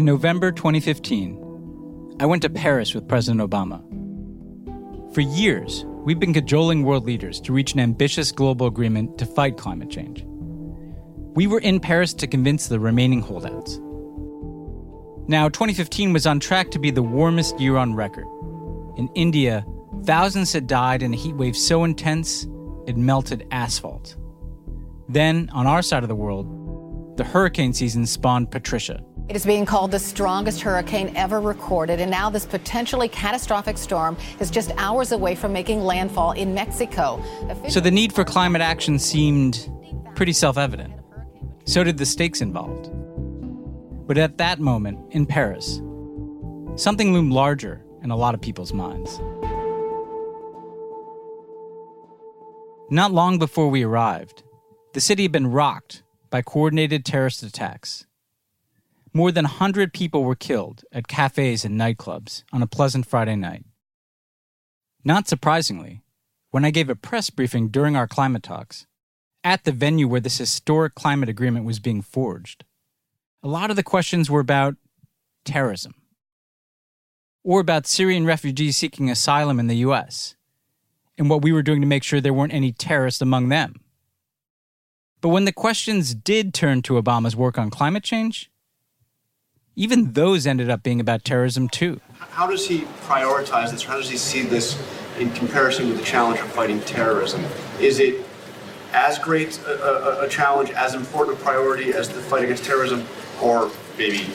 In November 2015, I went to Paris with President Obama. For years, we've been cajoling world leaders to reach an ambitious global agreement to fight climate change. We were in Paris to convince the remaining holdouts. Now, 2015 was on track to be the warmest year on record. In India, thousands had died in a heat wave so intense it melted asphalt. Then, on our side of the world, the hurricane season spawned Patricia, it is being called the strongest hurricane ever recorded, and now this potentially catastrophic storm is just hours away from making landfall in Mexico. So the need for climate action seemed pretty self evident. So did the stakes involved. But at that moment, in Paris, something loomed larger in a lot of people's minds. Not long before we arrived, the city had been rocked by coordinated terrorist attacks more than 100 people were killed at cafes and nightclubs on a pleasant Friday night. Not surprisingly, when I gave a press briefing during our climate talks, at the venue where this historic climate agreement was being forged, a lot of the questions were about terrorism or about Syrian refugees seeking asylum in the US and what we were doing to make sure there weren't any terrorists among them. But when the questions did turn to Obama's work on climate change, even those ended up being about terrorism too. How does he prioritize this? How does he see this in comparison with the challenge of fighting terrorism? Is it as great a, a, a challenge, as important a priority as the fight against terrorism, or maybe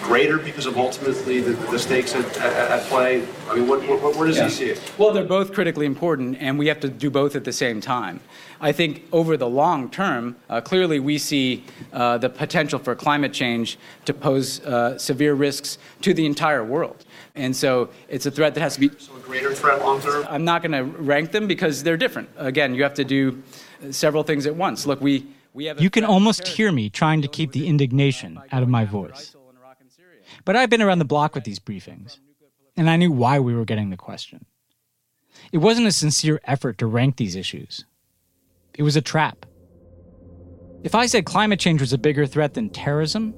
greater because of ultimately the, the stakes at, at, at, play? I mean, what, what, where does yeah. he see it? Well, they're both critically important, and we have to do both at the same time. I think over the long term, uh, clearly we see uh, the potential for climate change to pose uh, severe risks to the entire world. And so it's a threat that has to be. So a greater threat long term? I'm not going to rank them because they're different. Again, you have to do several things at once. Look, we. we have you can almost hear me trying to keep the indignation out of my voice. But I've been around the block with these briefings, and I knew why we were getting the question. It wasn't a sincere effort to rank these issues, it was a trap. If I said climate change was a bigger threat than terrorism,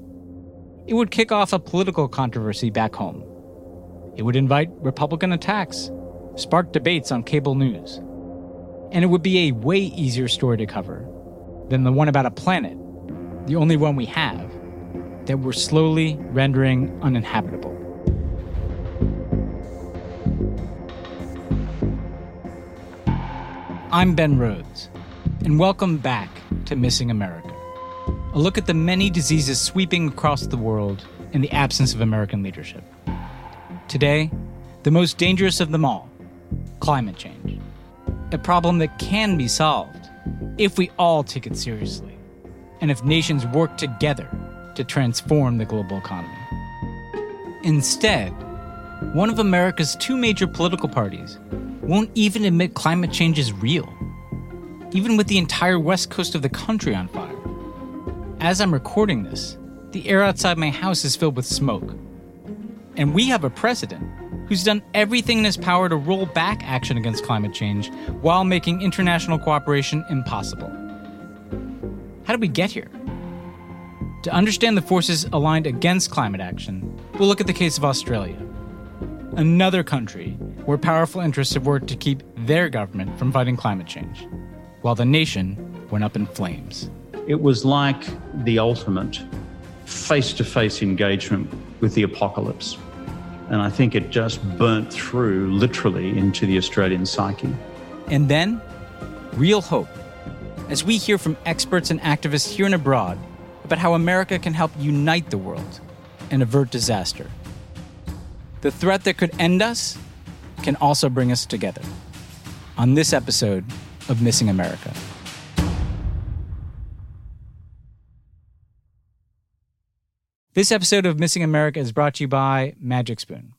it would kick off a political controversy back home. It would invite Republican attacks, spark debates on cable news, and it would be a way easier story to cover than the one about a planet, the only one we have, that we're slowly rendering uninhabitable. I'm Ben Rhodes, and welcome back to Missing America. A look at the many diseases sweeping across the world in the absence of American leadership. Today, the most dangerous of them all climate change. A problem that can be solved if we all take it seriously, and if nations work together to transform the global economy. Instead, one of America's two major political parties won't even admit climate change is real, even with the entire west coast of the country on fire. As I'm recording this, the air outside my house is filled with smoke. And we have a president who's done everything in his power to roll back action against climate change while making international cooperation impossible. How did we get here? To understand the forces aligned against climate action, we'll look at the case of Australia, another country where powerful interests have worked to keep their government from fighting climate change, while the nation went up in flames. It was like the ultimate face to face engagement with the apocalypse. And I think it just burnt through literally into the Australian psyche. And then, real hope. As we hear from experts and activists here and abroad about how America can help unite the world and avert disaster. The threat that could end us can also bring us together. On this episode of Missing America. This episode of Missing America is brought to you by Magic Spoon.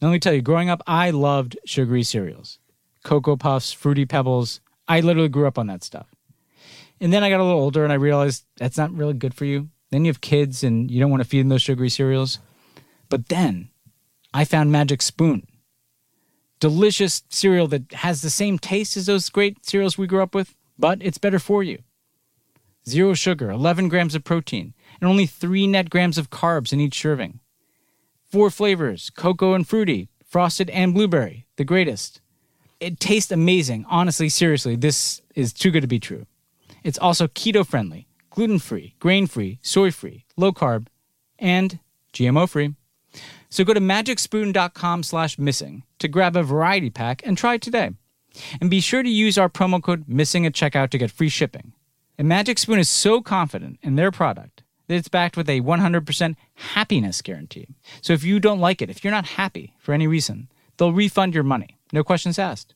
Now, let me tell you, growing up, I loved sugary cereals Cocoa Puffs, Fruity Pebbles. I literally grew up on that stuff. And then I got a little older and I realized that's not really good for you. Then you have kids and you don't want to feed them those sugary cereals. But then I found Magic Spoon. Delicious cereal that has the same taste as those great cereals we grew up with, but it's better for you. Zero sugar, 11 grams of protein, and only three net grams of carbs in each serving. Four flavors cocoa and fruity, frosted and blueberry, the greatest. It tastes amazing. Honestly, seriously, this is too good to be true. It's also keto friendly, gluten free, grain free, soy free, low carb, and GMO free. So go to magicspoon.com slash missing to grab a variety pack and try today. And be sure to use our promo code missing at checkout to get free shipping. And Magic Spoon is so confident in their product that it's backed with a 100% happiness guarantee. So if you don't like it, if you're not happy for any reason, they'll refund your money. No questions asked.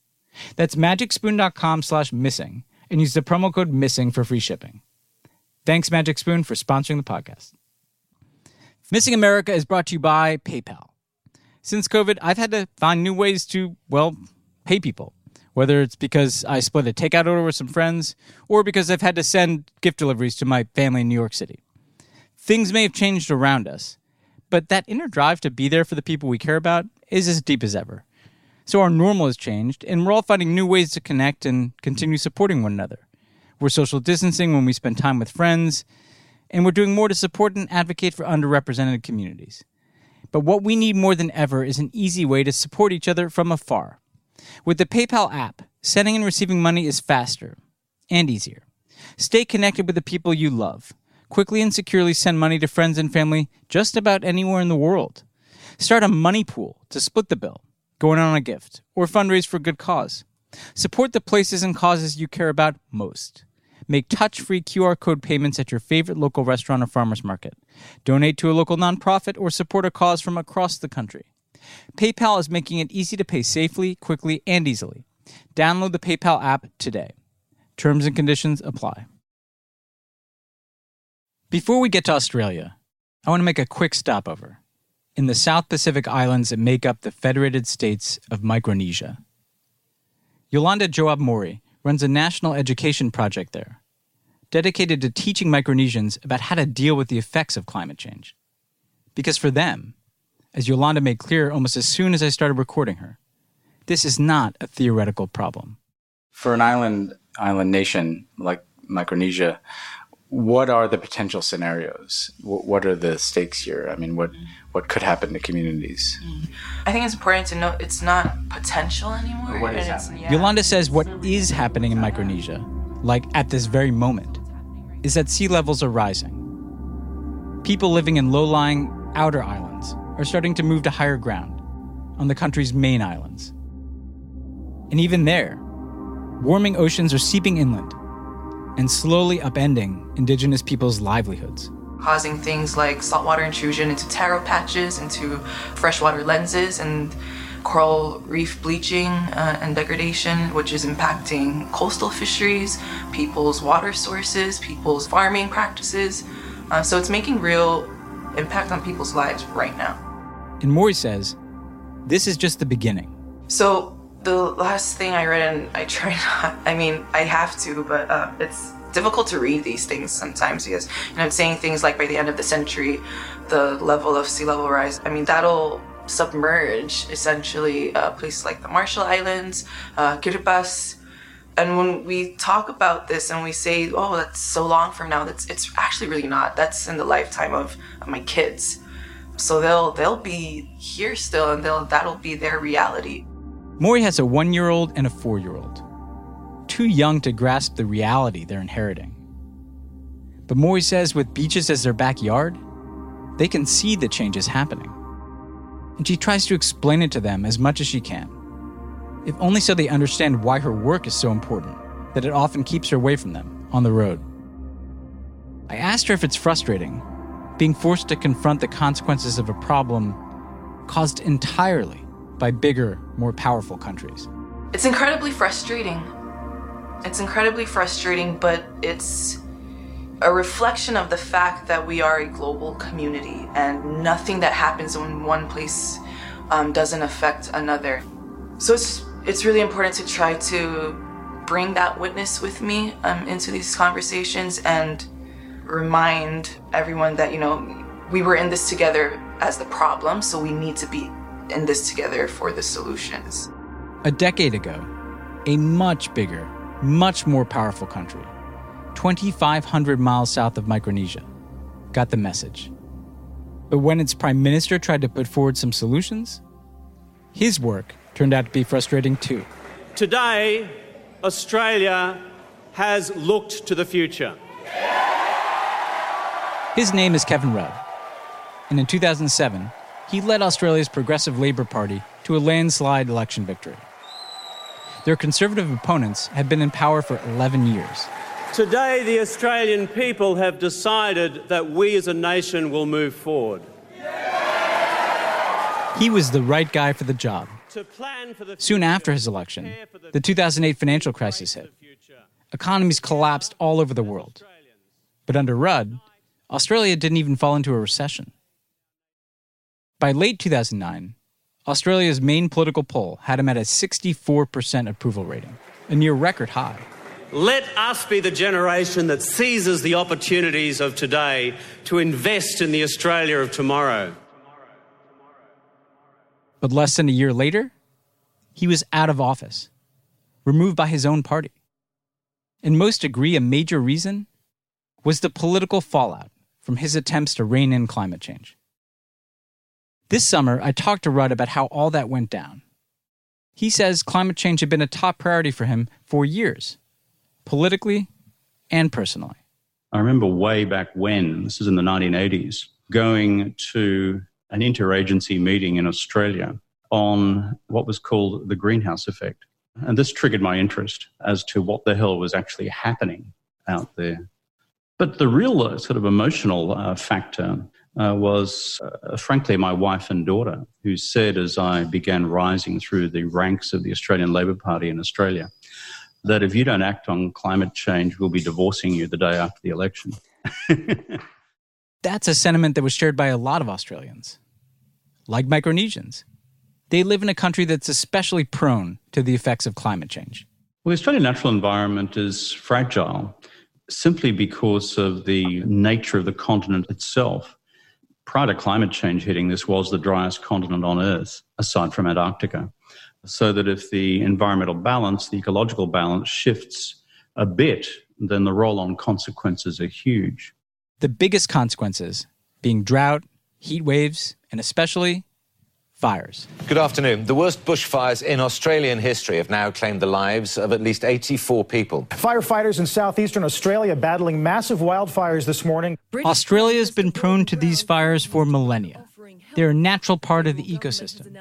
That's magicspoon.com slash missing and use the promo code missing for free shipping. Thanks, Magic Spoon, for sponsoring the podcast. Missing America is brought to you by PayPal. Since COVID, I've had to find new ways to, well, pay people. Whether it's because I split a takeout order with some friends, or because I've had to send gift deliveries to my family in New York City. Things may have changed around us, but that inner drive to be there for the people we care about is as deep as ever. So our normal has changed, and we're all finding new ways to connect and continue supporting one another. We're social distancing when we spend time with friends, and we're doing more to support and advocate for underrepresented communities. But what we need more than ever is an easy way to support each other from afar. With the PayPal app, sending and receiving money is faster and easier. Stay connected with the people you love. Quickly and securely send money to friends and family just about anywhere in the world. Start a money pool to split the bill, going on a gift, or fundraise for a good cause. Support the places and causes you care about most. Make touch free QR code payments at your favorite local restaurant or farmer's market. Donate to a local nonprofit or support a cause from across the country. PayPal is making it easy to pay safely, quickly, and easily. Download the PayPal app today. Terms and conditions apply. Before we get to Australia, I want to make a quick stopover in the South Pacific Islands that make up the Federated States of Micronesia. Yolanda Joab Mori runs a national education project there, dedicated to teaching Micronesians about how to deal with the effects of climate change. Because for them, as Yolanda made clear almost as soon as I started recording her, this is not a theoretical problem. For an island island nation like Micronesia, what are the potential scenarios? What are the stakes here? I mean, what what could happen to communities? I think it's important to note it's not potential anymore. What is happening? Yeah. Yolanda says what is happening in Micronesia, like at this very moment, is that sea levels are rising. People living in low-lying outer islands are starting to move to higher ground on the country's main islands. And even there, warming oceans are seeping inland and slowly upending indigenous people's livelihoods. Causing things like saltwater intrusion into taro patches, into freshwater lenses, and coral reef bleaching uh, and degradation, which is impacting coastal fisheries, people's water sources, people's farming practices. Uh, so it's making real impact on people's lives right now. And Mori says, this is just the beginning. So the last thing I read, and I try not, I mean, I have to, but uh, it's difficult to read these things sometimes because, you know, I'm saying things like by the end of the century, the level of sea level rise, I mean, that'll submerge essentially uh, places like the Marshall Islands, uh, Kiribati. And when we talk about this and we say, oh, that's so long from now, that's it's actually really not. That's in the lifetime of, of my kids. So they'll they'll be here still and they'll that'll be their reality. Mori has a one year old and a four year old, too young to grasp the reality they're inheriting. But Mori says with beaches as their backyard, they can see the changes happening. And she tries to explain it to them as much as she can, if only so they understand why her work is so important that it often keeps her away from them on the road. I asked her if it's frustrating being forced to confront the consequences of a problem caused entirely by bigger, more powerful countries. It's incredibly frustrating. It's incredibly frustrating, but it's a reflection of the fact that we are a global community and nothing that happens in one place um, doesn't affect another. So it's it's really important to try to bring that witness with me um, into these conversations and remind everyone that you know we were in this together as the problem, so we need to be in this together for the solutions. A decade ago, a much bigger, much more powerful country, 2,500 miles south of Micronesia, got the message. But when its prime minister tried to put forward some solutions, his work turned out to be frustrating too. Today, Australia has looked to the future. His name is Kevin Rudd. And in 2007, he led Australia's Progressive Labour Party to a landslide election victory. Their conservative opponents had been in power for 11 years. Today, the Australian people have decided that we as a nation will move forward. He was the right guy for the job. Soon after his election, the 2008 financial crisis hit. Economies collapsed all over the world. But under Rudd, Australia didn't even fall into a recession. By late 2009, Australia's main political poll had him at a 64% approval rating, a near record high. Let us be the generation that seizes the opportunities of today to invest in the Australia of tomorrow. But less than a year later, he was out of office, removed by his own party. And most agree a major reason was the political fallout from his attempts to rein in climate change. This summer, I talked to Rudd about how all that went down. He says climate change had been a top priority for him for years, politically and personally. I remember way back when, this is in the 1980s, going to an interagency meeting in Australia on what was called the greenhouse effect. And this triggered my interest as to what the hell was actually happening out there. But the real uh, sort of emotional uh, factor uh, was, uh, frankly, my wife and daughter, who said as I began rising through the ranks of the Australian Labor Party in Australia, that if you don't act on climate change, we'll be divorcing you the day after the election. That's a sentiment that was shared by a lot of Australians, like Micronesians. They live in a country that's especially prone to the effects of climate change. Well, the Australian natural environment is fragile simply because of the nature of the continent itself prior to climate change hitting, this was the driest continent on Earth, aside from Antarctica. So that if the environmental balance, the ecological balance shifts a bit, then the roll on consequences are huge. The biggest consequences being drought, heat waves, and especially fires. Good afternoon. The worst bushfires in Australian history have now claimed the lives of at least 84 people. Firefighters in southeastern Australia battling massive wildfires this morning. Australia has been prone to these fires for millennia. They're a natural part of the ecosystem.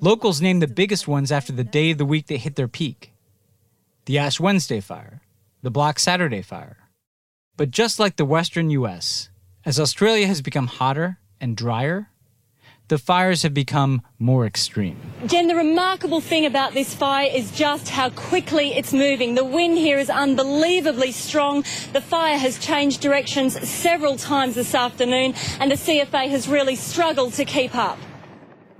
Locals name the biggest ones after the day of the week they hit their peak the Ash Wednesday fire, the Black Saturday fire. But just like the western US, as Australia has become hotter and drier, the fires have become more extreme. Jen, the remarkable thing about this fire is just how quickly it's moving. The wind here is unbelievably strong. The fire has changed directions several times this afternoon, and the CFA has really struggled to keep up.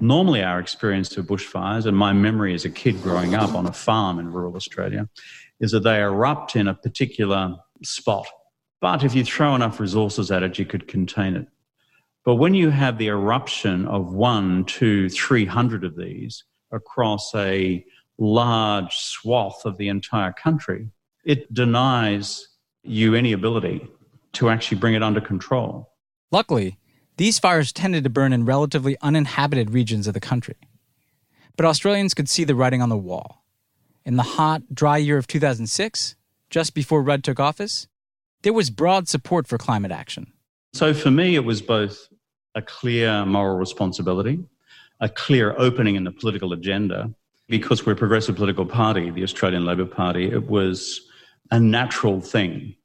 Normally, our experience of bushfires, and my memory as a kid growing up on a farm in rural Australia, is that they erupt in a particular spot. But if you throw enough resources at it, you could contain it. But when you have the eruption of one, two, three hundred of these across a large swath of the entire country, it denies you any ability to actually bring it under control. Luckily, these fires tended to burn in relatively uninhabited regions of the country. But Australians could see the writing on the wall. In the hot, dry year of 2006, just before Rudd took office, there was broad support for climate action. So for me, it was both a clear moral responsibility, a clear opening in the political agenda. Because we're a progressive political party, the Australian Labor Party, it was a natural thing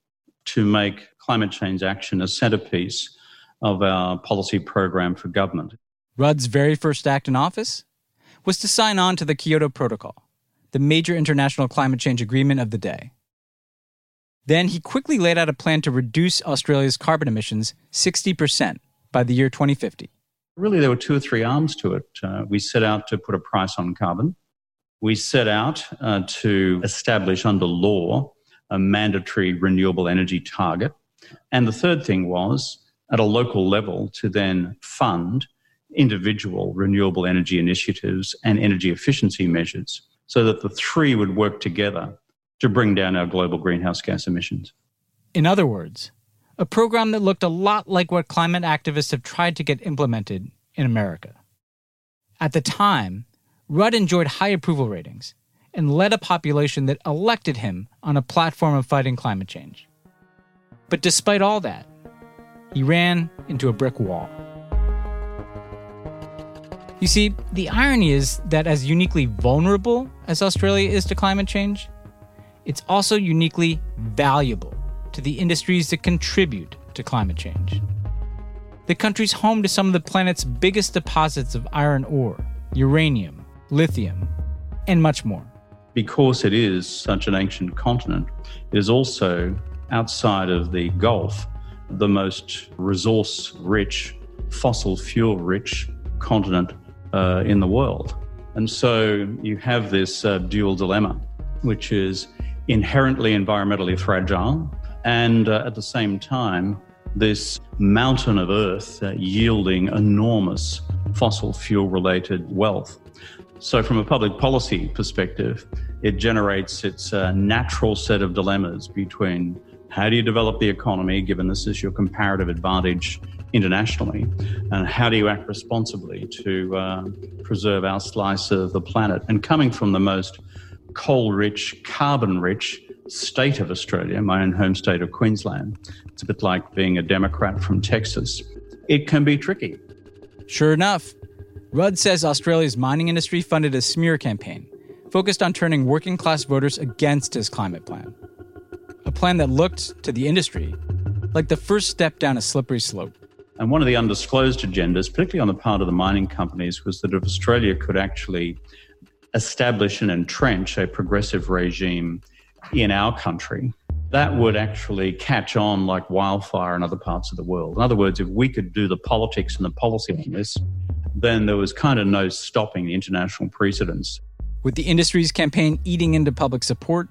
to make climate change action a centerpiece of our policy program for government. Rudd's very first act in office was to sign on to the Kyoto Protocol, the major international climate change agreement of the day. Then he quickly laid out a plan to reduce Australia's carbon emissions 60% by the year 2050. Really, there were two or three arms to it. Uh, we set out to put a price on carbon. We set out uh, to establish under law a mandatory renewable energy target. And the third thing was at a local level to then fund individual renewable energy initiatives and energy efficiency measures so that the three would work together to bring down our global greenhouse gas emissions. In other words, a program that looked a lot like what climate activists have tried to get implemented in America. At the time, Rudd enjoyed high approval ratings and led a population that elected him on a platform of fighting climate change. But despite all that, he ran into a brick wall. You see, the irony is that as uniquely vulnerable as Australia is to climate change, it's also uniquely valuable to the industries that contribute to climate change. The country's home to some of the planet's biggest deposits of iron ore, uranium, lithium, and much more. Because it is such an ancient continent, it is also outside of the Gulf the most resource rich, fossil fuel rich continent uh, in the world. And so you have this uh, dual dilemma, which is inherently environmentally fragile and uh, at the same time, this mountain of earth uh, yielding enormous fossil fuel related wealth. So, from a public policy perspective, it generates its uh, natural set of dilemmas between how do you develop the economy, given this is your comparative advantage internationally, and how do you act responsibly to uh, preserve our slice of the planet? And coming from the most coal rich, carbon rich, state of Australia, my own home state of Queensland. It's a bit like being a Democrat from Texas. It can be tricky. Sure enough, Rudd says Australia's mining industry funded a smear campaign focused on turning working class voters against his climate plan. A plan that looked, to the industry, like the first step down a slippery slope. And one of the undisclosed agendas, particularly on the part of the mining companies, was that if Australia could actually establish and entrench a progressive regime in our country, that would actually catch on like wildfire in other parts of the world. In other words, if we could do the politics and the policy on this, then there was kind of no stopping the international precedents. With the industry's campaign eating into public support,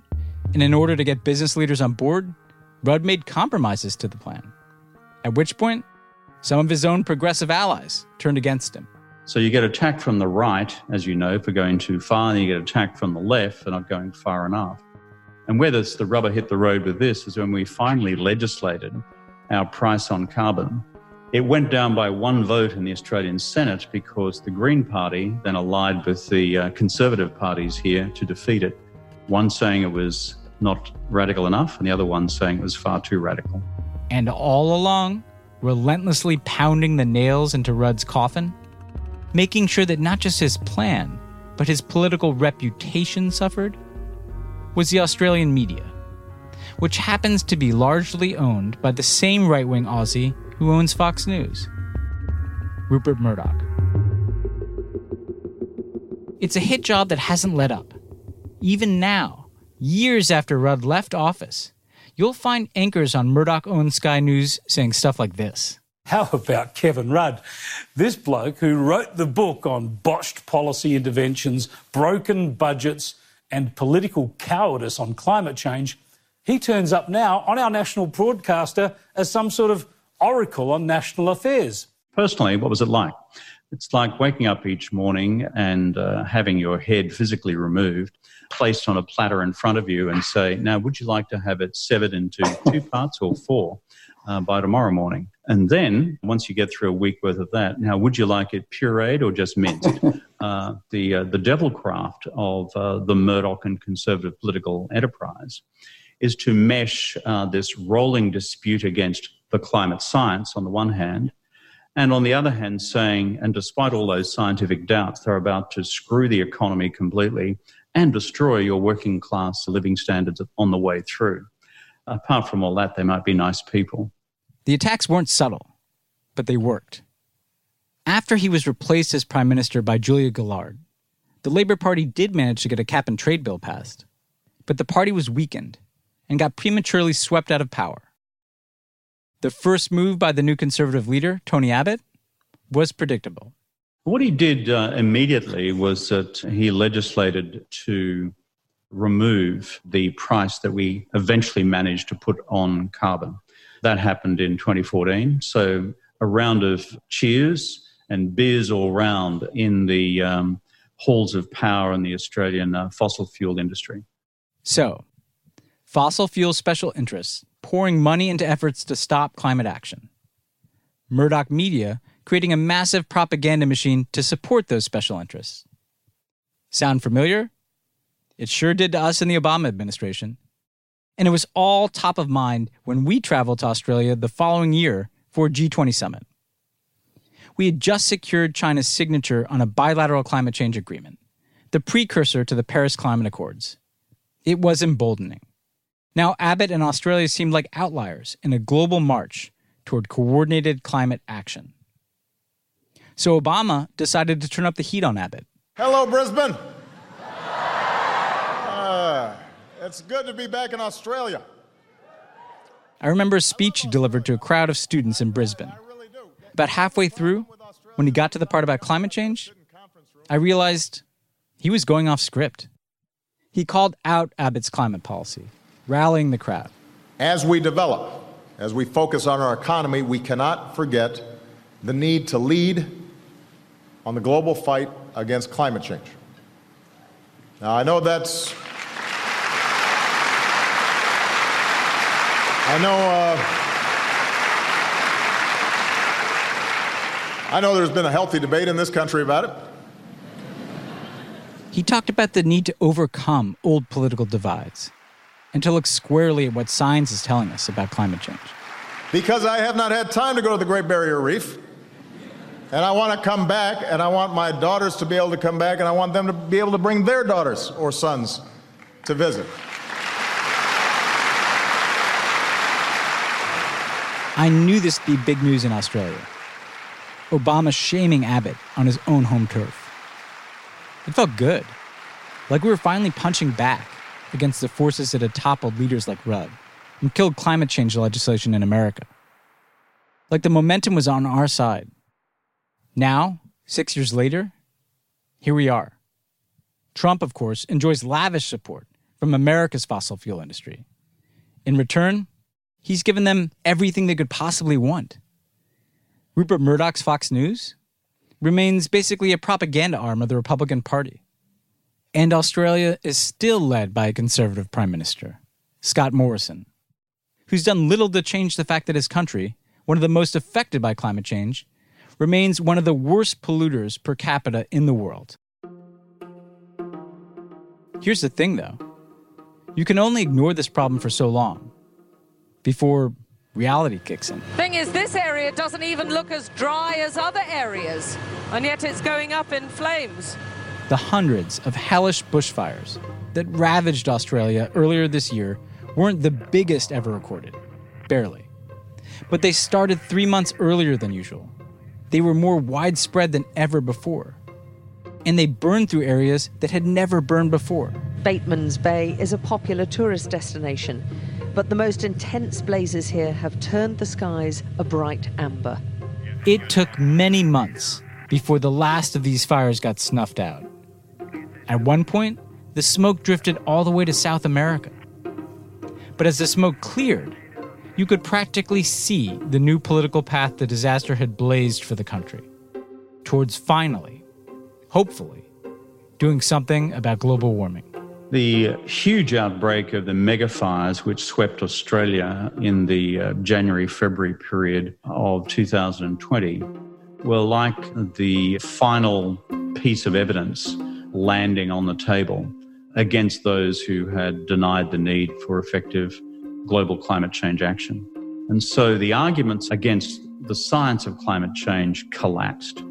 and in order to get business leaders on board, Rudd made compromises to the plan. At which point, some of his own progressive allies turned against him. So you get attacked from the right, as you know, for going too far, and you get attacked from the left for not going far enough. And where this, the rubber hit the road with this is when we finally legislated our price on carbon. It went down by one vote in the Australian Senate because the Green Party then allied with the uh, Conservative parties here to defeat it. One saying it was not radical enough, and the other one saying it was far too radical. And all along, relentlessly pounding the nails into Rudd's coffin, making sure that not just his plan, but his political reputation suffered, was the Australian media, which happens to be largely owned by the same right wing Aussie who owns Fox News Rupert Murdoch. It's a hit job that hasn't let up. Even now, years after Rudd left office, you'll find anchors on Murdoch owned Sky News saying stuff like this. How about Kevin Rudd? This bloke who wrote the book on botched policy interventions, broken budgets, and political cowardice on climate change, he turns up now on our national broadcaster as some sort of oracle on national affairs. Personally, what was it like? It's like waking up each morning and uh, having your head physically removed, placed on a platter in front of you, and say, Now, would you like to have it severed into two parts or four uh, by tomorrow morning? And then, once you get through a week worth of that, now, would you like it pureed or just minced? Uh, the, uh, the devilcraft of uh, the Murdoch and conservative political enterprise is to mesh uh, this rolling dispute against the climate science on the one hand, and on the other hand, saying, and despite all those scientific doubts, they're about to screw the economy completely and destroy your working class living standards on the way through. Apart from all that, they might be nice people. The attacks weren't subtle, but they worked. After he was replaced as prime minister by Julia Gillard, the Labour Party did manage to get a cap and trade bill passed, but the party was weakened and got prematurely swept out of power. The first move by the new conservative leader, Tony Abbott, was predictable. What he did uh, immediately was that he legislated to remove the price that we eventually managed to put on carbon. That happened in 2014. So, a round of cheers and beers all round in the um, halls of power in the Australian uh, fossil fuel industry. So, fossil fuel special interests pouring money into efforts to stop climate action. Murdoch Media creating a massive propaganda machine to support those special interests. Sound familiar? It sure did to us in the Obama administration. And it was all top of mind when we traveled to Australia the following year for a G20 summit. We had just secured China's signature on a bilateral climate change agreement, the precursor to the Paris Climate Accords. It was emboldening. Now, Abbott and Australia seemed like outliers in a global march toward coordinated climate action. So Obama decided to turn up the heat on Abbott. Hello, Brisbane. Uh, it's good to be back in Australia. I remember a speech he delivered to a crowd of students in Brisbane. About halfway through, when he got to the part about climate change, I realized he was going off script. He called out Abbott's climate policy, rallying the crowd. As we develop, as we focus on our economy, we cannot forget the need to lead on the global fight against climate change. Now, I know that's. I know. Uh, I know there's been a healthy debate in this country about it. He talked about the need to overcome old political divides and to look squarely at what science is telling us about climate change. Because I have not had time to go to the Great Barrier Reef. And I want to come back, and I want my daughters to be able to come back, and I want them to be able to bring their daughters or sons to visit. I knew this would be big news in Australia. Obama shaming Abbott on his own home turf. It felt good, like we were finally punching back against the forces that had toppled leaders like Rudd and killed climate change legislation in America. Like the momentum was on our side. Now, six years later, here we are. Trump, of course, enjoys lavish support from America's fossil fuel industry. In return, he's given them everything they could possibly want. Rupert Murdoch's Fox News remains basically a propaganda arm of the Republican Party. And Australia is still led by a conservative prime minister, Scott Morrison, who's done little to change the fact that his country, one of the most affected by climate change, remains one of the worst polluters per capita in the world. Here's the thing, though you can only ignore this problem for so long before reality kicks in. Thing is, this area doesn't even look as dry as other areas, and yet it's going up in flames. The hundreds of hellish bushfires that ravaged Australia earlier this year weren't the biggest ever recorded, barely. But they started three months earlier than usual. They were more widespread than ever before. And they burned through areas that had never burned before. Batemans Bay is a popular tourist destination, but the most intense blazes here have turned the skies a bright amber. It took many months before the last of these fires got snuffed out. At one point, the smoke drifted all the way to South America. But as the smoke cleared, you could practically see the new political path the disaster had blazed for the country towards finally, hopefully, doing something about global warming. The huge outbreak of the megafires which swept Australia in the uh, January February period of 2020 were like the final piece of evidence landing on the table against those who had denied the need for effective global climate change action. And so the arguments against the science of climate change collapsed.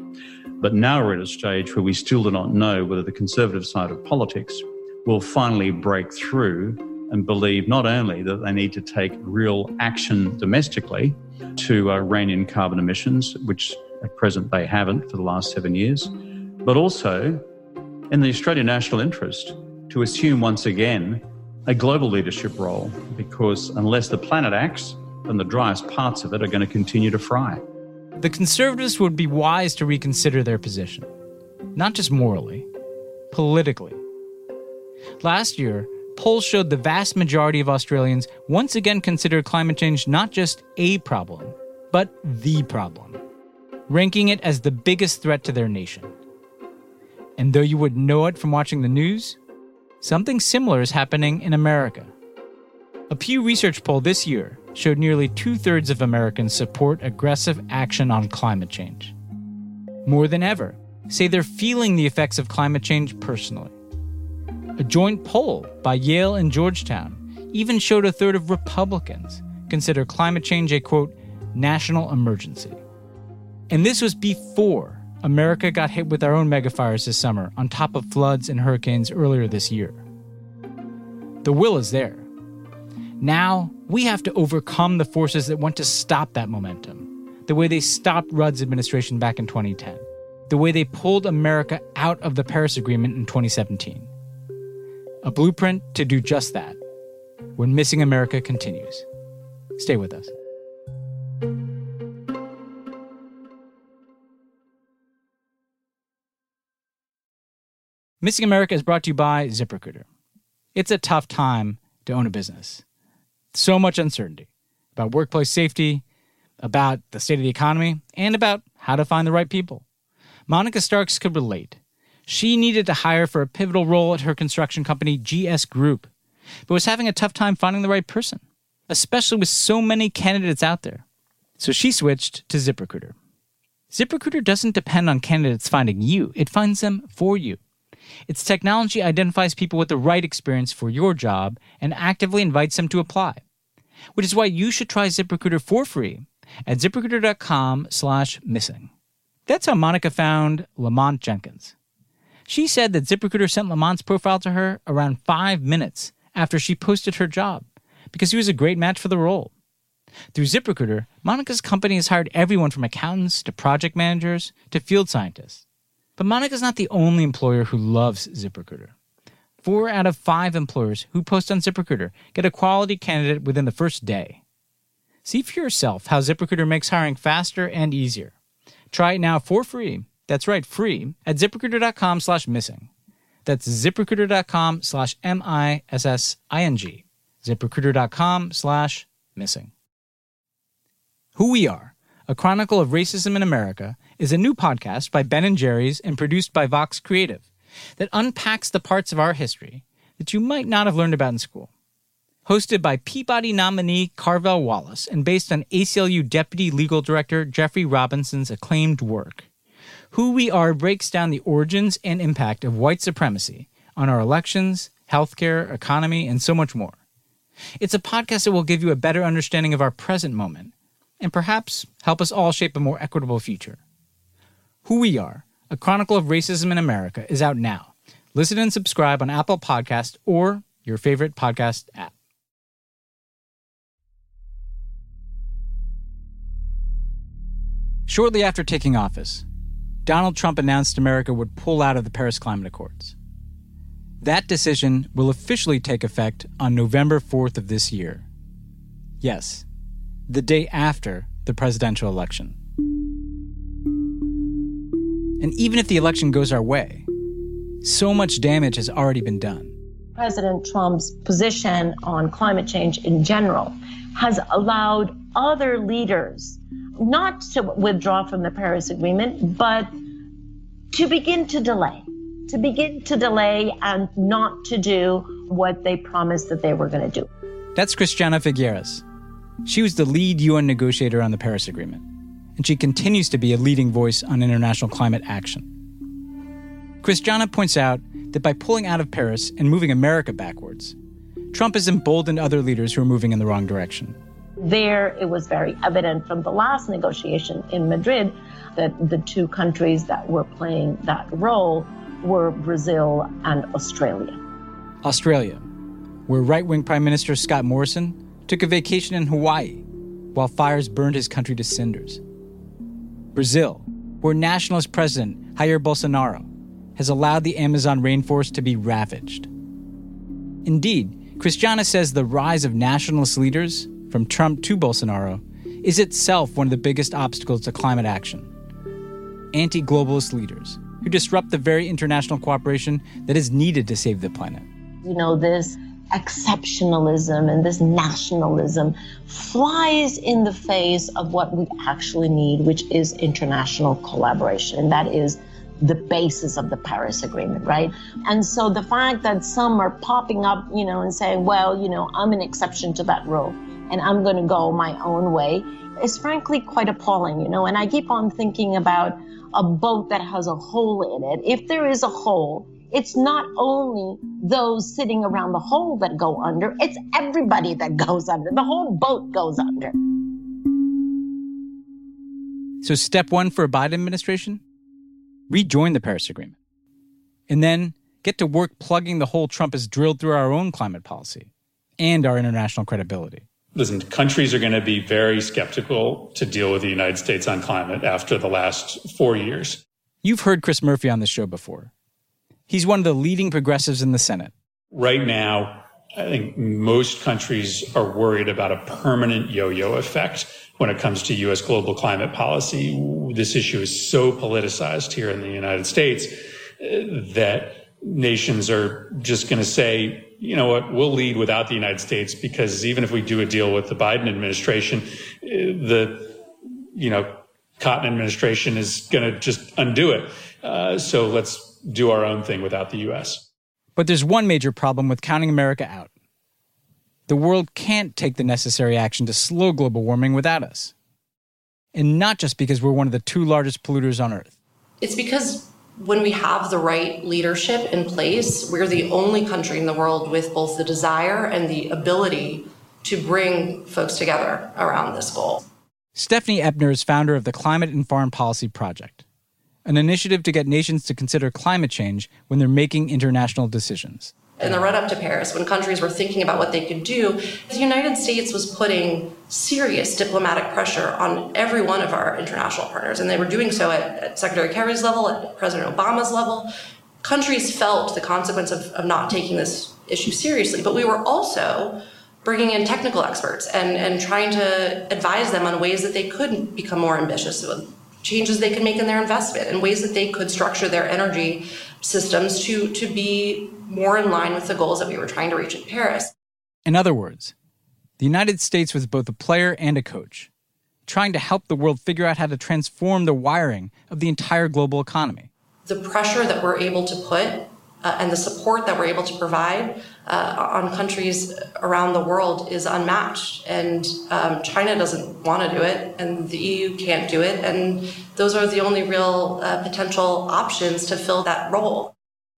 But now we're at a stage where we still do not know whether the conservative side of politics will finally break through and believe not only that they need to take real action domestically to uh, rein in carbon emissions, which at present they haven't for the last seven years, but also in the Australian national interest to assume once again a global leadership role because unless the planet acts, then the driest parts of it are going to continue to fry. The Conservatives would be wise to reconsider their position, not just morally, politically. Last year, polls showed the vast majority of Australians once again considered climate change not just a problem, but the problem, ranking it as the biggest threat to their nation. And though you would know it from watching the news, something similar is happening in America. A Pew Research poll this year showed nearly two thirds of Americans support aggressive action on climate change. More than ever, say they're feeling the effects of climate change personally. A joint poll by Yale and Georgetown even showed a third of Republicans consider climate change a quote, national emergency. And this was before America got hit with our own megafires this summer, on top of floods and hurricanes earlier this year. The will is there. Now we have to overcome the forces that want to stop that momentum, the way they stopped Rudd's administration back in 2010, the way they pulled America out of the Paris Agreement in 2017. A blueprint to do just that when Missing America continues. Stay with us. Missing America is brought to you by ZipRecruiter. It's a tough time to own a business. So much uncertainty about workplace safety, about the state of the economy, and about how to find the right people. Monica Starks could relate. She needed to hire for a pivotal role at her construction company, GS Group, but was having a tough time finding the right person, especially with so many candidates out there. So she switched to ZipRecruiter. ZipRecruiter doesn't depend on candidates finding you, it finds them for you. Its technology identifies people with the right experience for your job and actively invites them to apply. Which is why you should try ZipRecruiter for free at ziprecruiter.com slash missing. That's how Monica found Lamont Jenkins. She said that ZipRecruiter sent Lamont's profile to her around five minutes after she posted her job because he was a great match for the role. Through ZipRecruiter, Monica's company has hired everyone from accountants to project managers to field scientists. But Monica's not the only employer who loves ZipRecruiter. Four out of five employers who post on ZipRecruiter get a quality candidate within the first day. See for yourself how ZipRecruiter makes hiring faster and easier. Try it now for free. That's right, free at ziprecruiter.com slash missing. That's ziprecruiter.com slash M I S S I N G. ZipRecruiter.com slash missing. Who We Are, a chronicle of racism in America, is a new podcast by Ben and Jerry's and produced by Vox Creative that unpacks the parts of our history that you might not have learned about in school. Hosted by Peabody nominee Carvell Wallace and based on ACLU Deputy Legal Director Jeffrey Robinson's acclaimed work, Who We Are breaks down the origins and impact of white supremacy on our elections, healthcare, economy, and so much more. It's a podcast that will give you a better understanding of our present moment and perhaps help us all shape a more equitable future. Who We Are, a chronicle of racism in America, is out now. Listen and subscribe on Apple Podcast or your favorite podcast app. Shortly after taking office, Donald Trump announced America would pull out of the Paris Climate Accords. That decision will officially take effect on November 4th of this year. Yes, the day after the presidential election. And even if the election goes our way, so much damage has already been done. President Trump's position on climate change in general has allowed other leaders not to withdraw from the Paris Agreement, but to begin to delay, to begin to delay and not to do what they promised that they were going to do. That's Christiana Figueres. She was the lead UN negotiator on the Paris Agreement, and she continues to be a leading voice on international climate action. Christiana points out that by pulling out of Paris and moving America backwards, Trump has emboldened other leaders who are moving in the wrong direction. There, it was very evident from the last negotiation in Madrid that the two countries that were playing that role were Brazil and Australia. Australia, where right wing Prime Minister Scott Morrison took a vacation in Hawaii while fires burned his country to cinders. Brazil, where nationalist President Jair Bolsonaro has allowed the Amazon rainforest to be ravaged. Indeed, Christiana says the rise of nationalist leaders, from Trump to Bolsonaro, is itself one of the biggest obstacles to climate action. Anti globalist leaders who disrupt the very international cooperation that is needed to save the planet. You know, this exceptionalism and this nationalism flies in the face of what we actually need, which is international collaboration. And that is the basis of the Paris Agreement, right? And so the fact that some are popping up, you know, and saying, well, you know, I'm an exception to that rule and I'm going to go my own way is frankly quite appalling, you know. And I keep on thinking about a boat that has a hole in it. If there is a hole, it's not only those sitting around the hole that go under, it's everybody that goes under. The whole boat goes under. So, step one for a Biden administration rejoin the Paris Agreement. And then get to work plugging the hole Trump has drilled through our own climate policy and our international credibility. Listen, countries are going to be very skeptical to deal with the United States on climate after the last four years. You've heard Chris Murphy on this show before. He's one of the leading progressives in the Senate. Right now, I think most countries are worried about a permanent yo yo effect when it comes to U.S. global climate policy. This issue is so politicized here in the United States uh, that nations are just going to say, you know what, we'll lead without the United States because even if we do a deal with the Biden administration, uh, the, you know, Cotton administration is going to just undo it. Uh, so let's do our own thing without the U.S. But there's one major problem with counting America out. The world can't take the necessary action to slow global warming without us. And not just because we're one of the two largest polluters on Earth. It's because when we have the right leadership in place, we're the only country in the world with both the desire and the ability to bring folks together around this goal. Stephanie Eppner is founder of the Climate and Foreign Policy Project, an initiative to get nations to consider climate change when they're making international decisions in the run up to Paris, when countries were thinking about what they could do, the United States was putting serious diplomatic pressure on every one of our international partners. And they were doing so at, at Secretary Kerry's level, at President Obama's level. Countries felt the consequence of, of not taking this issue seriously, but we were also bringing in technical experts and, and trying to advise them on ways that they could become more ambitious, changes they could make in their investment, and ways that they could structure their energy systems to, to be more in line with the goals that we were trying to reach in Paris. In other words, the United States was both a player and a coach, trying to help the world figure out how to transform the wiring of the entire global economy. The pressure that we're able to put uh, and the support that we're able to provide uh, on countries around the world is unmatched. And um, China doesn't want to do it, and the EU can't do it. And those are the only real uh, potential options to fill that role.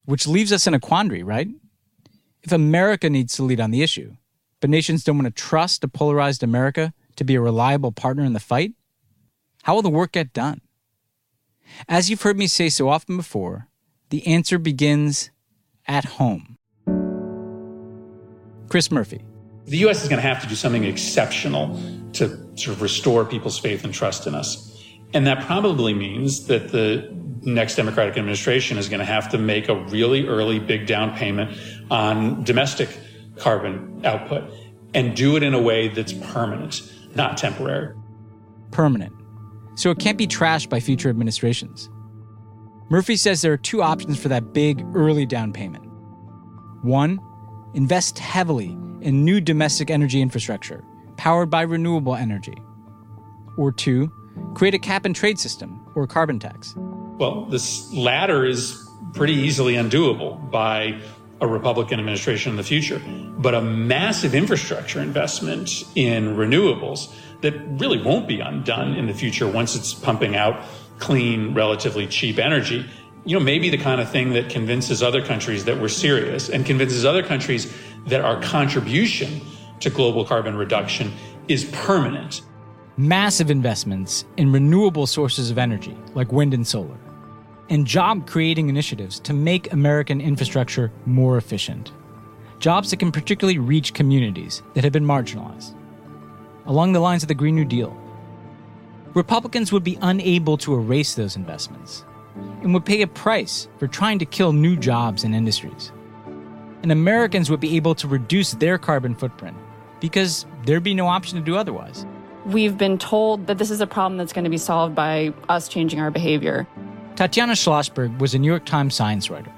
Which leaves us in a quandary, right? If America needs to lead on the issue, but nations don't want to trust a polarized America to be a reliable partner in the fight, how will the work get done? As you've heard me say so often before, the answer begins at home. Chris Murphy. The U.S. is going to have to do something exceptional to sort of restore people's faith and trust in us. And that probably means that the next Democratic administration is going to have to make a really early big down payment on domestic carbon output and do it in a way that's permanent, not temporary. Permanent. So it can't be trashed by future administrations. Murphy says there are two options for that big early down payment. One, invest heavily in new domestic energy infrastructure powered by renewable energy. Or two, create a cap and trade system or carbon tax. Well, this latter is pretty easily undoable by a Republican administration in the future. But a massive infrastructure investment in renewables that really won't be undone in the future once it's pumping out clean, relatively cheap energy, you know, maybe the kind of thing that convinces other countries that we're serious and convinces other countries that our contribution to global carbon reduction is permanent. Massive investments in renewable sources of energy, like wind and solar, and job creating initiatives to make American infrastructure more efficient. Jobs that can particularly reach communities that have been marginalized. Along the lines of the Green New Deal, Republicans would be unable to erase those investments and would pay a price for trying to kill new jobs and industries. And Americans would be able to reduce their carbon footprint because there'd be no option to do otherwise. We've been told that this is a problem that's going to be solved by us changing our behavior. Tatiana Schlossberg was a New York Times science writer.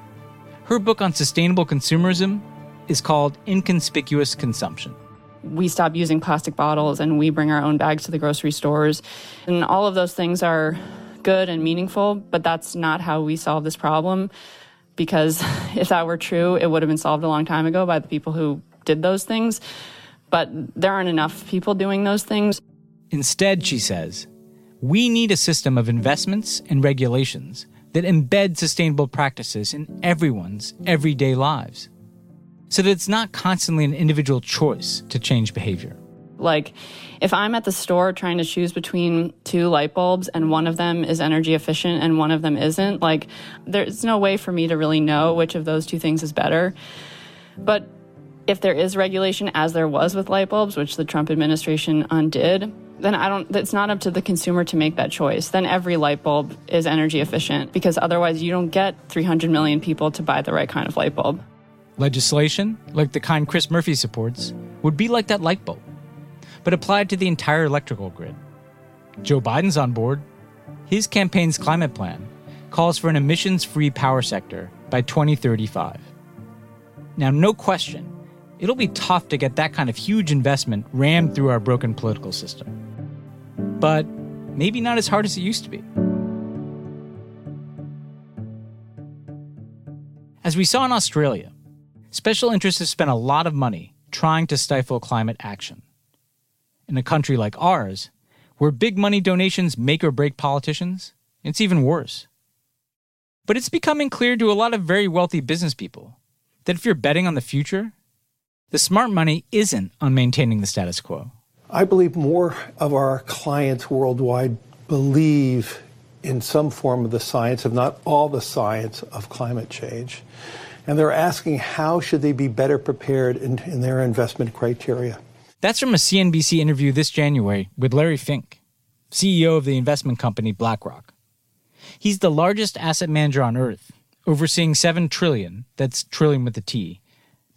Her book on sustainable consumerism is called Inconspicuous Consumption we stop using plastic bottles and we bring our own bags to the grocery stores. And all of those things are good and meaningful, but that's not how we solve this problem. Because if that were true, it would have been solved a long time ago by the people who did those things. But there aren't enough people doing those things. Instead, she says, we need a system of investments and regulations that embed sustainable practices in everyone's everyday lives so that it's not constantly an individual choice to change behavior. Like, if I'm at the store trying to choose between two light bulbs and one of them is energy efficient and one of them isn't, like, there's no way for me to really know which of those two things is better. But if there is regulation, as there was with light bulbs, which the Trump administration undid, then I don't, it's not up to the consumer to make that choice. Then every light bulb is energy efficient because otherwise you don't get 300 million people to buy the right kind of light bulb. Legislation, like the kind Chris Murphy supports, would be like that light bulb, but applied to the entire electrical grid. Joe Biden's on board. His campaign's climate plan calls for an emissions free power sector by 2035. Now, no question, it'll be tough to get that kind of huge investment rammed through our broken political system. But maybe not as hard as it used to be. As we saw in Australia, special interests have spent a lot of money trying to stifle climate action. In a country like ours, where big money donations make or break politicians, it's even worse. But it's becoming clear to a lot of very wealthy business people that if you're betting on the future, the smart money isn't on maintaining the status quo. I believe more of our clients worldwide believe in some form of the science, if not all the science, of climate change. And they're asking how should they be better prepared in, in their investment criteria. That's from a CNBC interview this January with Larry Fink, CEO of the investment company BlackRock. He's the largest asset manager on earth, overseeing 7 trillion, that's trillion with a T,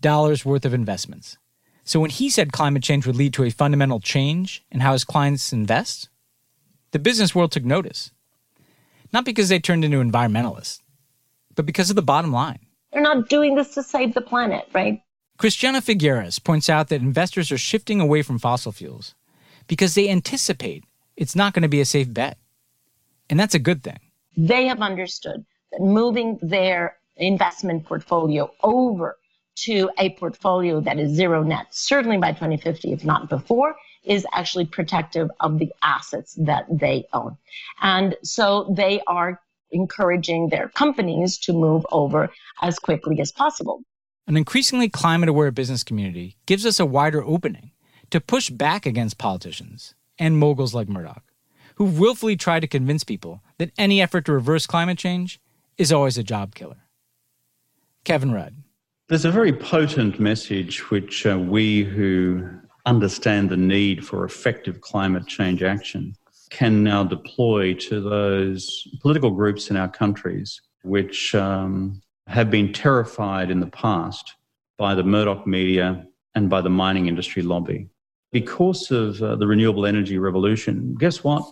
dollars worth of investments. So when he said climate change would lead to a fundamental change in how his clients invest, the business world took notice. Not because they turned into environmentalists, but because of the bottom line. They're not doing this to save the planet, right? Christiana Figueres points out that investors are shifting away from fossil fuels because they anticipate it's not going to be a safe bet. And that's a good thing. They have understood that moving their investment portfolio over to a portfolio that is zero net, certainly by 2050, if not before, is actually protective of the assets that they own. And so they are encouraging their companies to move over as quickly as possible. An increasingly climate aware business community gives us a wider opening to push back against politicians and moguls like Murdoch, who willfully try to convince people that any effort to reverse climate change is always a job killer. Kevin Rudd. There's a very potent message which uh, we who understand the need for effective climate change action can now deploy to those political groups in our countries which um, have been terrified in the past by the Murdoch media and by the mining industry lobby. Because of uh, the renewable energy revolution, guess what?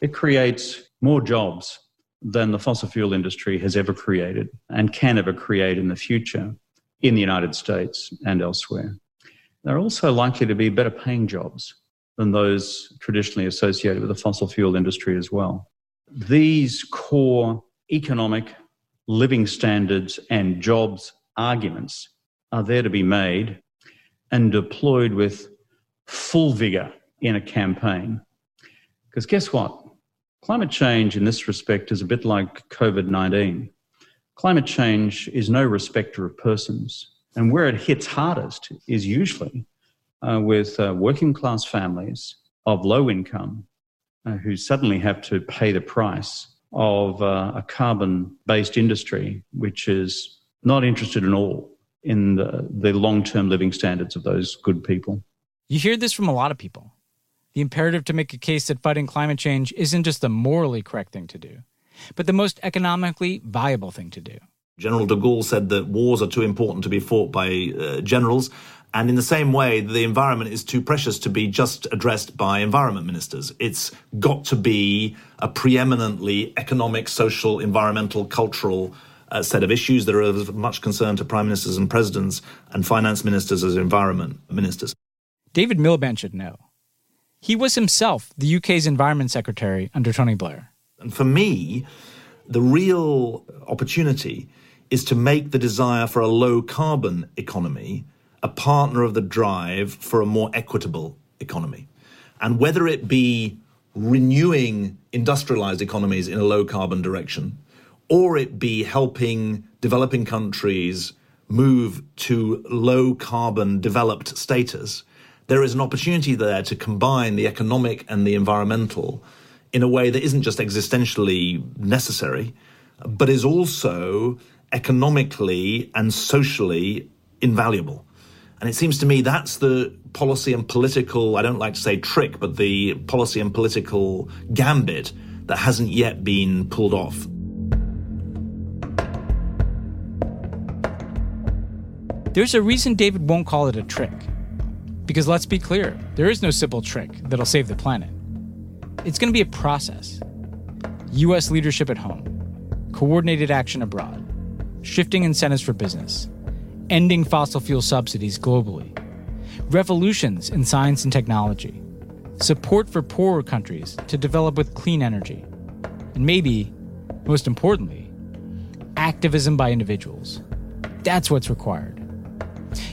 It creates more jobs than the fossil fuel industry has ever created and can ever create in the future in the United States and elsewhere. They're also likely to be better paying jobs than those traditionally associated with the fossil fuel industry as well. These core economic, living standards, and jobs arguments are there to be made and deployed with full vigor in a campaign. Because guess what? Climate change in this respect is a bit like COVID 19. Climate change is no respecter of persons. And where it hits hardest is usually uh, with uh, working class families of low income uh, who suddenly have to pay the price of uh, a carbon based industry which is not interested at all in the, the long term living standards of those good people. You hear this from a lot of people. The imperative to make a case that fighting climate change isn't just the morally correct thing to do, but the most economically viable thing to do. General de Gaulle said that wars are too important to be fought by uh, generals. And in the same way, the environment is too precious to be just addressed by environment ministers. It's got to be a preeminently economic, social, environmental, cultural uh, set of issues that are of much concern to prime ministers and presidents and finance ministers as environment ministers. David Miliband should know. He was himself the UK's environment secretary under Tony Blair. And for me, the real opportunity is to make the desire for a low carbon economy a partner of the drive for a more equitable economy. And whether it be renewing industrialized economies in a low carbon direction, or it be helping developing countries move to low carbon developed status, there is an opportunity there to combine the economic and the environmental in a way that isn't just existentially necessary, but is also economically and socially invaluable. And it seems to me that's the policy and political, I don't like to say trick, but the policy and political gambit that hasn't yet been pulled off. There's a reason David won't call it a trick. Because let's be clear, there is no simple trick that'll save the planet. It's going to be a process. US leadership at home, coordinated action abroad, shifting incentives for business, ending fossil fuel subsidies globally, revolutions in science and technology, support for poorer countries to develop with clean energy, and maybe, most importantly, activism by individuals. That's what's required.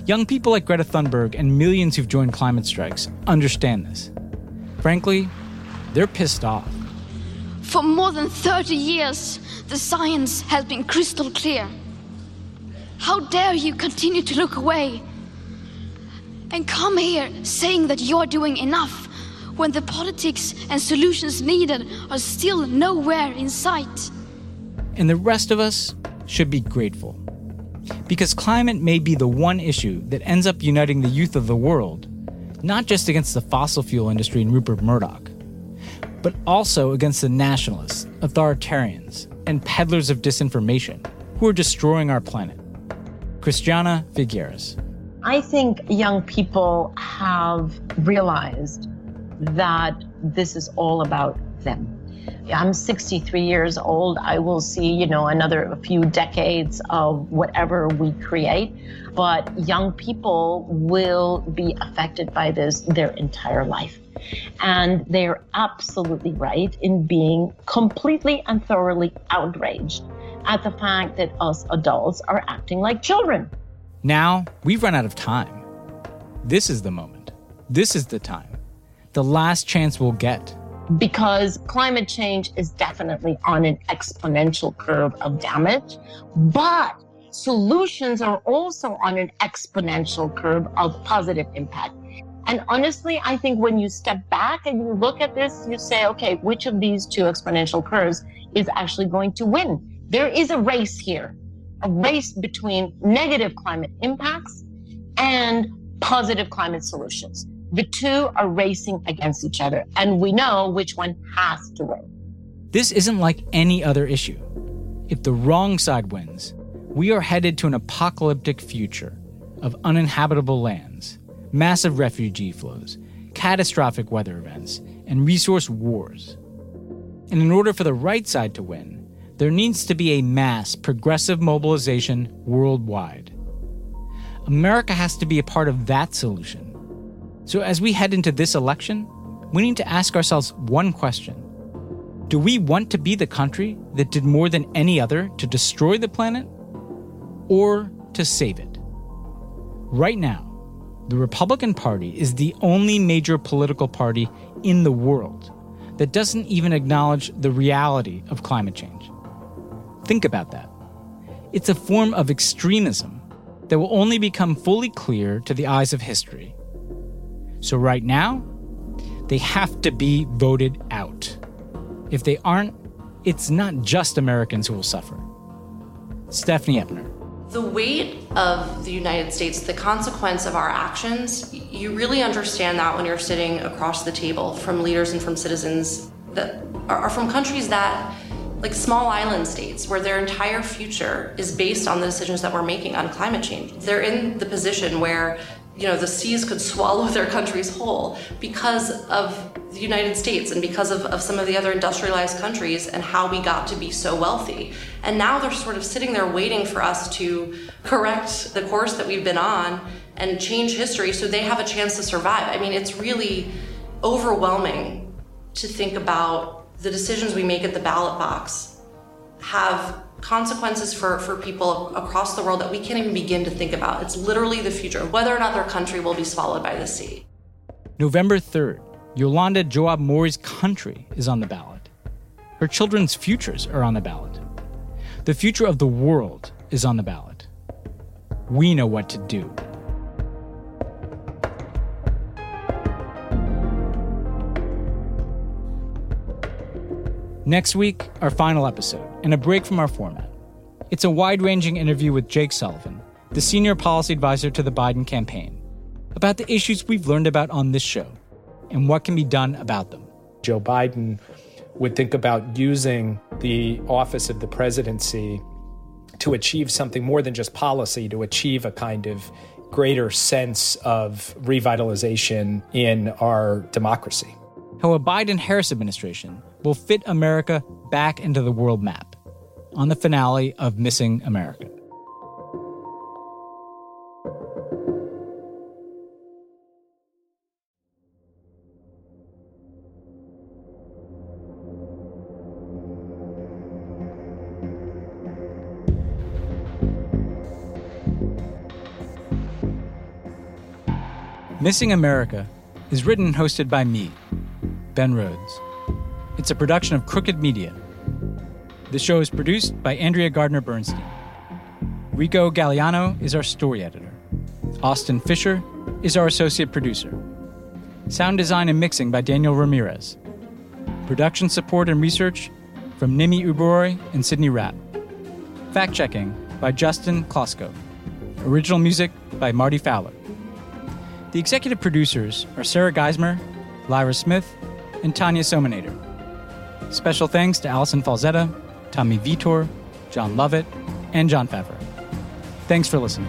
Young people like Greta Thunberg and millions who've joined climate strikes understand this. Frankly, they're pissed off. For more than 30 years, the science has been crystal clear. How dare you continue to look away and come here saying that you're doing enough when the politics and solutions needed are still nowhere in sight? And the rest of us should be grateful. Because climate may be the one issue that ends up uniting the youth of the world, not just against the fossil fuel industry and Rupert Murdoch, but also against the nationalists, authoritarians, and peddlers of disinformation who are destroying our planet. Christiana Figueres. I think young people have realized that this is all about them. I'm 63 years old. I will see, you know, another few decades of whatever we create. But young people will be affected by this their entire life. And they're absolutely right in being completely and thoroughly outraged at the fact that us adults are acting like children. Now we've run out of time. This is the moment. This is the time. The last chance we'll get because climate change is definitely on an exponential curve of damage, but solutions are also on an exponential curve of positive impact. And honestly, I think when you step back and you look at this, you say, okay, which of these two exponential curves is actually going to win? There is a race here, a race between negative climate impacts and positive climate solutions. The two are racing against each other, and we know which one has to win. This isn't like any other issue. If the wrong side wins, we are headed to an apocalyptic future of uninhabitable lands, massive refugee flows, catastrophic weather events, and resource wars. And in order for the right side to win, there needs to be a mass progressive mobilization worldwide. America has to be a part of that solution so, as we head into this election, we need to ask ourselves one question Do we want to be the country that did more than any other to destroy the planet or to save it? Right now, the Republican Party is the only major political party in the world that doesn't even acknowledge the reality of climate change. Think about that. It's a form of extremism that will only become fully clear to the eyes of history so right now, they have to be voted out. If they aren't, it's not just Americans who will suffer. Stephanie Eppner. The weight of the United States, the consequence of our actions, you really understand that when you're sitting across the table from leaders and from citizens that are from countries that like small island states where their entire future is based on the decisions that we're making on climate change. They're in the position where you know, the seas could swallow their countries whole because of the United States and because of, of some of the other industrialized countries and how we got to be so wealthy. And now they're sort of sitting there waiting for us to correct the course that we've been on and change history so they have a chance to survive. I mean, it's really overwhelming to think about the decisions we make at the ballot box have consequences for, for people across the world that we can't even begin to think about. It's literally the future, whether or not their country will be swallowed by the sea. November 3rd, Yolanda Joab Mori's country is on the ballot. Her children's futures are on the ballot. The future of the world is on the ballot. We know what to do. Next week, our final episode, and a break from our format. It's a wide ranging interview with Jake Sullivan, the senior policy advisor to the Biden campaign, about the issues we've learned about on this show and what can be done about them. Joe Biden would think about using the office of the presidency to achieve something more than just policy, to achieve a kind of greater sense of revitalization in our democracy. How a Biden Harris administration will fit America back into the world map on the finale of Missing America. Missing America is written and hosted by me, Ben Rhodes. It's a production of Crooked Media. The show is produced by Andrea Gardner Bernstein. Rico Galliano is our story editor. Austin Fisher is our associate producer. Sound design and mixing by Daniel Ramirez. Production support and research from Nimi Uberoy and Sydney Rapp. Fact checking by Justin Klosko. Original music by Marty Fowler. The executive producers are Sarah Geismer, Lyra Smith, and Tanya Somanader. Special thanks to Allison Falzetta, Tommy Vitor, Jon Lovett, and Jon Favreau. Thanks for listening.